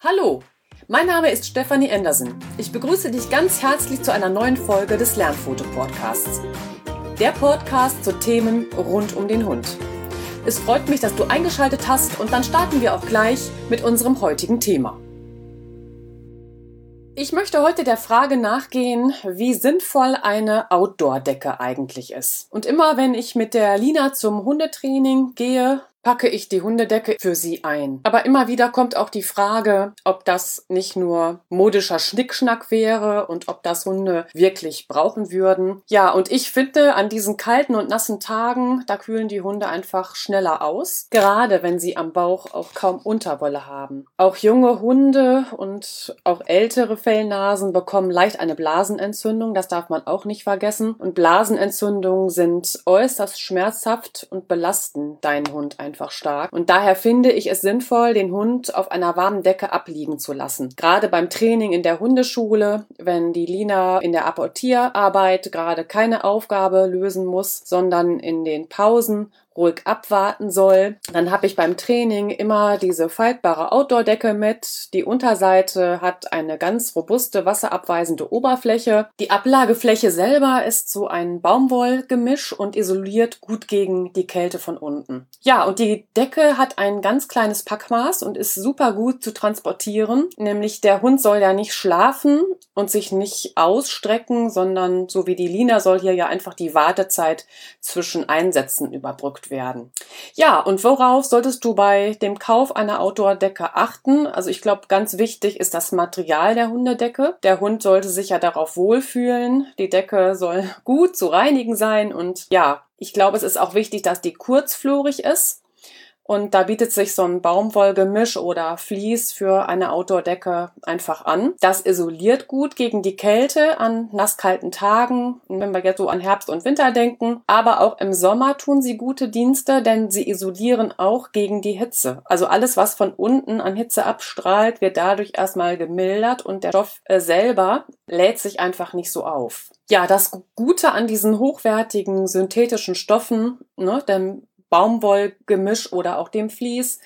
Hallo, mein Name ist Stefanie Andersen. Ich begrüße dich ganz herzlich zu einer neuen Folge des Lernfoto-Podcasts. Der Podcast zu Themen rund um den Hund. Es freut mich, dass du eingeschaltet hast und dann starten wir auch gleich mit unserem heutigen Thema. Ich möchte heute der Frage nachgehen, wie sinnvoll eine Outdoor-Decke eigentlich ist. Und immer wenn ich mit der Lina zum Hundetraining gehe, packe ich die Hundedecke für sie ein. Aber immer wieder kommt auch die Frage, ob das nicht nur modischer Schnickschnack wäre und ob das Hunde wirklich brauchen würden. Ja, und ich finde, an diesen kalten und nassen Tagen, da kühlen die Hunde einfach schneller aus, gerade wenn sie am Bauch auch kaum Unterwolle haben. Auch junge Hunde und auch ältere Fellnasen bekommen leicht eine Blasenentzündung, das darf man auch nicht vergessen. Und Blasenentzündungen sind äußerst schmerzhaft und belasten deinen Hund einfach einfach stark. Und daher finde ich es sinnvoll, den Hund auf einer warmen Decke abliegen zu lassen. Gerade beim Training in der Hundeschule, wenn die Lina in der Apportierarbeit gerade keine Aufgabe lösen muss, sondern in den Pausen ruhig abwarten soll. Dann habe ich beim Training immer diese faltbare Outdoor-Decke mit. Die Unterseite hat eine ganz robuste wasserabweisende Oberfläche. Die Ablagefläche selber ist so ein Baumwollgemisch und isoliert gut gegen die Kälte von unten. Ja, und die Decke hat ein ganz kleines Packmaß und ist super gut zu transportieren. Nämlich der Hund soll ja nicht schlafen und sich nicht ausstrecken, sondern so wie die Lina soll hier ja einfach die Wartezeit zwischen Einsätzen überbrückt werden. Ja, und worauf solltest du bei dem Kauf einer Outdoor-Decke achten? Also ich glaube, ganz wichtig ist das Material der Hundedecke. Der Hund sollte sich ja darauf wohlfühlen. Die Decke soll gut zu reinigen sein und ja, ich glaube, es ist auch wichtig, dass die kurzflorig ist. Und da bietet sich so ein Baumwollgemisch oder Vlies für eine Outdoor-Decke einfach an. Das isoliert gut gegen die Kälte an nasskalten Tagen, wenn wir jetzt so an Herbst und Winter denken. Aber auch im Sommer tun sie gute Dienste, denn sie isolieren auch gegen die Hitze. Also alles, was von unten an Hitze abstrahlt, wird dadurch erstmal gemildert und der Stoff äh, selber lädt sich einfach nicht so auf. Ja, das Gute an diesen hochwertigen synthetischen Stoffen, ne, dem Baumwollgemisch oder auch dem Vlies,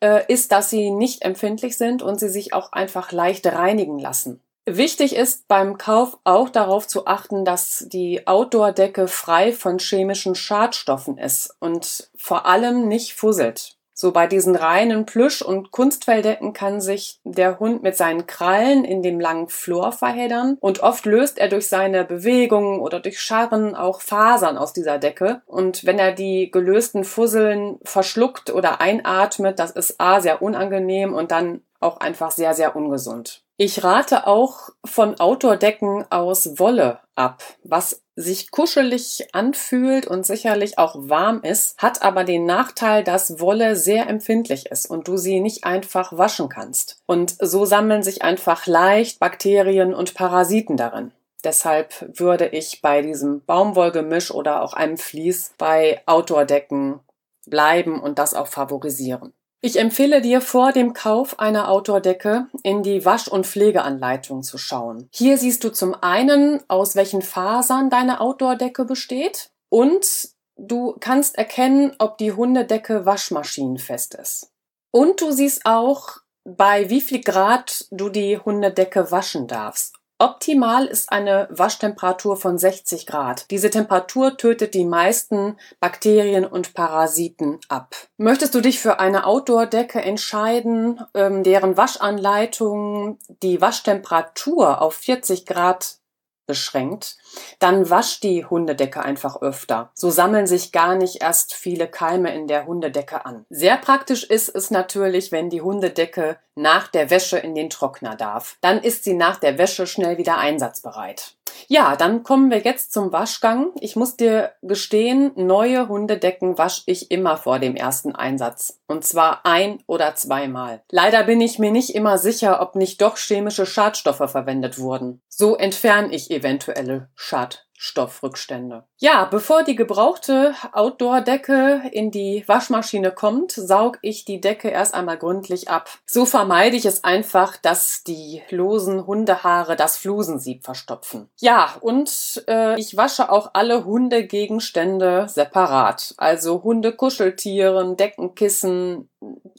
äh, ist, dass sie nicht empfindlich sind und sie sich auch einfach leicht reinigen lassen. Wichtig ist beim Kauf auch darauf zu achten, dass die Outdoor-Decke frei von chemischen Schadstoffen ist und vor allem nicht fusselt. So bei diesen reinen Plüsch- und Kunstfelldecken kann sich der Hund mit seinen Krallen in dem langen Flor verheddern und oft löst er durch seine Bewegungen oder durch Scharren auch Fasern aus dieser Decke. Und wenn er die gelösten Fusseln verschluckt oder einatmet, das ist A sehr unangenehm und dann auch einfach sehr, sehr ungesund. Ich rate auch von Outdoor-Decken aus Wolle ab, was sich kuschelig anfühlt und sicherlich auch warm ist, hat aber den Nachteil, dass Wolle sehr empfindlich ist und du sie nicht einfach waschen kannst. Und so sammeln sich einfach leicht Bakterien und Parasiten darin. Deshalb würde ich bei diesem Baumwollgemisch oder auch einem Vlies bei Outdoor-Decken bleiben und das auch favorisieren. Ich empfehle dir vor dem Kauf einer Outdoor-Decke in die Wasch- und Pflegeanleitung zu schauen. Hier siehst du zum einen, aus welchen Fasern deine Outdoor-Decke besteht und du kannst erkennen, ob die Hundedecke waschmaschinenfest ist. Und du siehst auch, bei wie viel Grad du die Hundedecke waschen darfst. Optimal ist eine Waschtemperatur von 60 Grad. Diese Temperatur tötet die meisten Bakterien und Parasiten ab. Möchtest du dich für eine Outdoor-Decke entscheiden, ähm, deren Waschanleitung die Waschtemperatur auf 40 Grad beschränkt, dann wasch die Hundedecke einfach öfter. So sammeln sich gar nicht erst viele Keime in der Hundedecke an. Sehr praktisch ist es natürlich, wenn die Hundedecke nach der Wäsche in den Trockner darf. Dann ist sie nach der Wäsche schnell wieder einsatzbereit. Ja, dann kommen wir jetzt zum Waschgang. Ich muss dir gestehen, neue Hundedecken wasche ich immer vor dem ersten Einsatz. Und zwar ein oder zweimal. Leider bin ich mir nicht immer sicher, ob nicht doch chemische Schadstoffe verwendet wurden. So entferne ich eventuelle Schadstoffe. Duftstoffrückstände. Ja, bevor die gebrauchte Outdoor-Decke in die Waschmaschine kommt, saug ich die Decke erst einmal gründlich ab. So vermeide ich es einfach, dass die losen Hundehaare das Flusensieb verstopfen. Ja, und äh, ich wasche auch alle Hundegegenstände separat. Also Hundekuscheltieren, Deckenkissen,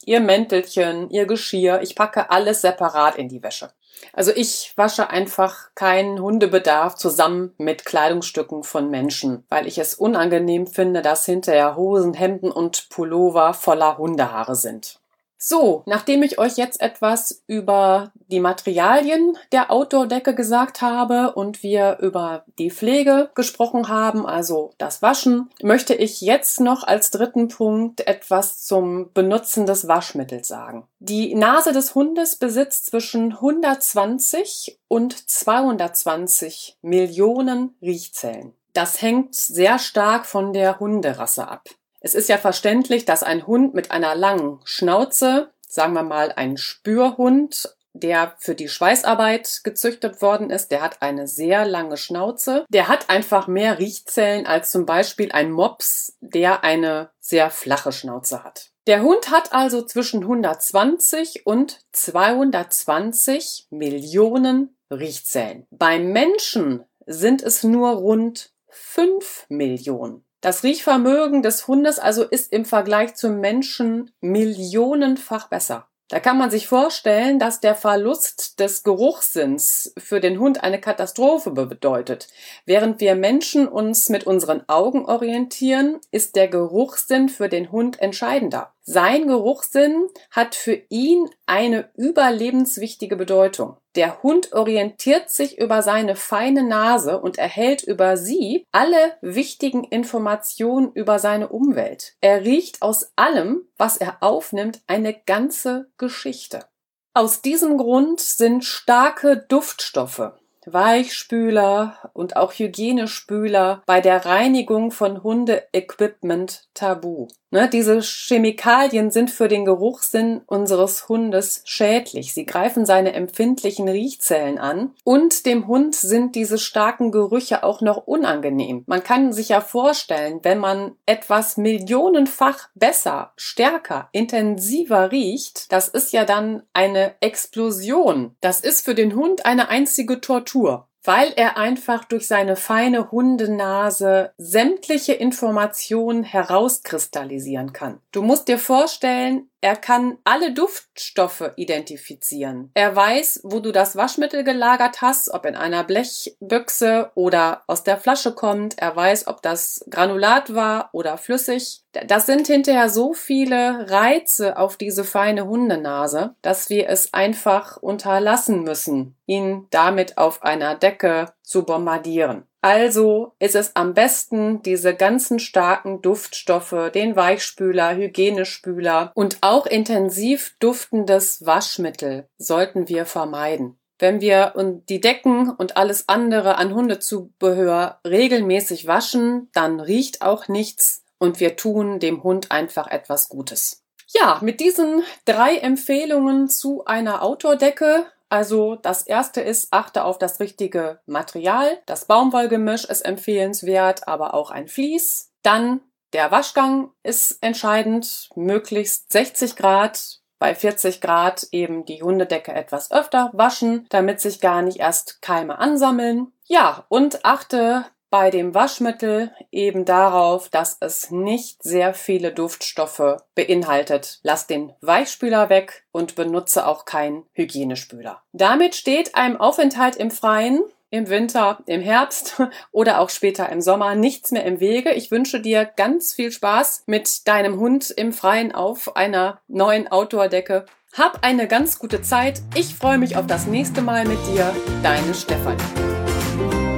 ihr Mäntelchen, ihr Geschirr. Ich packe alles separat in die Wäsche. Also ich wasche einfach keinen Hundebedarf zusammen mit Kleidungsstücken von Menschen, weil ich es unangenehm finde, dass hinterher Hosen, Hemden und Pullover voller Hundehaare sind. So, nachdem ich euch jetzt etwas über die Materialien der Outdoor-Decke gesagt habe und wir über die Pflege gesprochen haben, also das Waschen, möchte ich jetzt noch als dritten Punkt etwas zum Benutzen des Waschmittels sagen. Die Nase des Hundes besitzt zwischen 120 und 220 Millionen Riechzellen. Das hängt sehr stark von der Hunderasse ab. Es ist ja verständlich, dass ein Hund mit einer langen Schnauze, sagen wir mal ein Spürhund, der für die Schweißarbeit gezüchtet worden ist, der hat eine sehr lange Schnauze. Der hat einfach mehr Riechzellen als zum Beispiel ein Mops, der eine sehr flache Schnauze hat. Der Hund hat also zwischen 120 und 220 Millionen Riechzellen. Beim Menschen sind es nur rund 5 Millionen. Das Riechvermögen des Hundes also ist im Vergleich zum Menschen millionenfach besser. Da kann man sich vorstellen, dass der Verlust des Geruchssinns für den Hund eine Katastrophe bedeutet. Während wir Menschen uns mit unseren Augen orientieren, ist der Geruchssinn für den Hund entscheidender. Sein Geruchssinn hat für ihn eine überlebenswichtige Bedeutung. Der Hund orientiert sich über seine feine Nase und erhält über sie alle wichtigen Informationen über seine Umwelt. Er riecht aus allem, was er aufnimmt, eine ganze Geschichte. Aus diesem Grund sind starke Duftstoffe Weichspüler und auch Hygienespüler bei der Reinigung von Hundeequipment tabu. Ne, diese Chemikalien sind für den Geruchssinn unseres Hundes schädlich. Sie greifen seine empfindlichen Riechzellen an und dem Hund sind diese starken Gerüche auch noch unangenehm. Man kann sich ja vorstellen, wenn man etwas millionenfach besser, stärker, intensiver riecht, das ist ja dann eine Explosion. Das ist für den Hund eine einzige Tortur weil er einfach durch seine feine Hundenase sämtliche Informationen herauskristallisieren kann. Du musst dir vorstellen, er kann alle Duftstoffe identifizieren. Er weiß, wo du das Waschmittel gelagert hast, ob in einer Blechbüchse oder aus der Flasche kommt. Er weiß, ob das Granulat war oder flüssig. Das sind hinterher so viele Reize auf diese feine Hundenase, dass wir es einfach unterlassen müssen, ihn damit auf einer Decke zu bombardieren. Also ist es am besten, diese ganzen starken Duftstoffe, den Weichspüler, Hygienespüler und auch intensiv duftendes Waschmittel sollten wir vermeiden. Wenn wir die Decken und alles andere an Hundezubehör regelmäßig waschen, dann riecht auch nichts und wir tun dem Hund einfach etwas Gutes. Ja, mit diesen drei Empfehlungen zu einer Outdoor-Decke also das erste ist, achte auf das richtige Material. Das Baumwollgemisch ist empfehlenswert, aber auch ein Vlies. Dann der Waschgang ist entscheidend, möglichst 60 Grad, bei 40 Grad eben die Hundedecke etwas öfter waschen, damit sich gar nicht erst Keime ansammeln. Ja, und achte bei dem Waschmittel eben darauf, dass es nicht sehr viele Duftstoffe beinhaltet. Lass den Weichspüler weg und benutze auch keinen Hygienespüler. Damit steht einem Aufenthalt im Freien im Winter, im Herbst oder auch später im Sommer nichts mehr im Wege. Ich wünsche dir ganz viel Spaß mit deinem Hund im Freien auf einer neuen Outdoor-Decke. Hab eine ganz gute Zeit. Ich freue mich auf das nächste Mal mit dir. Deine Stefanie.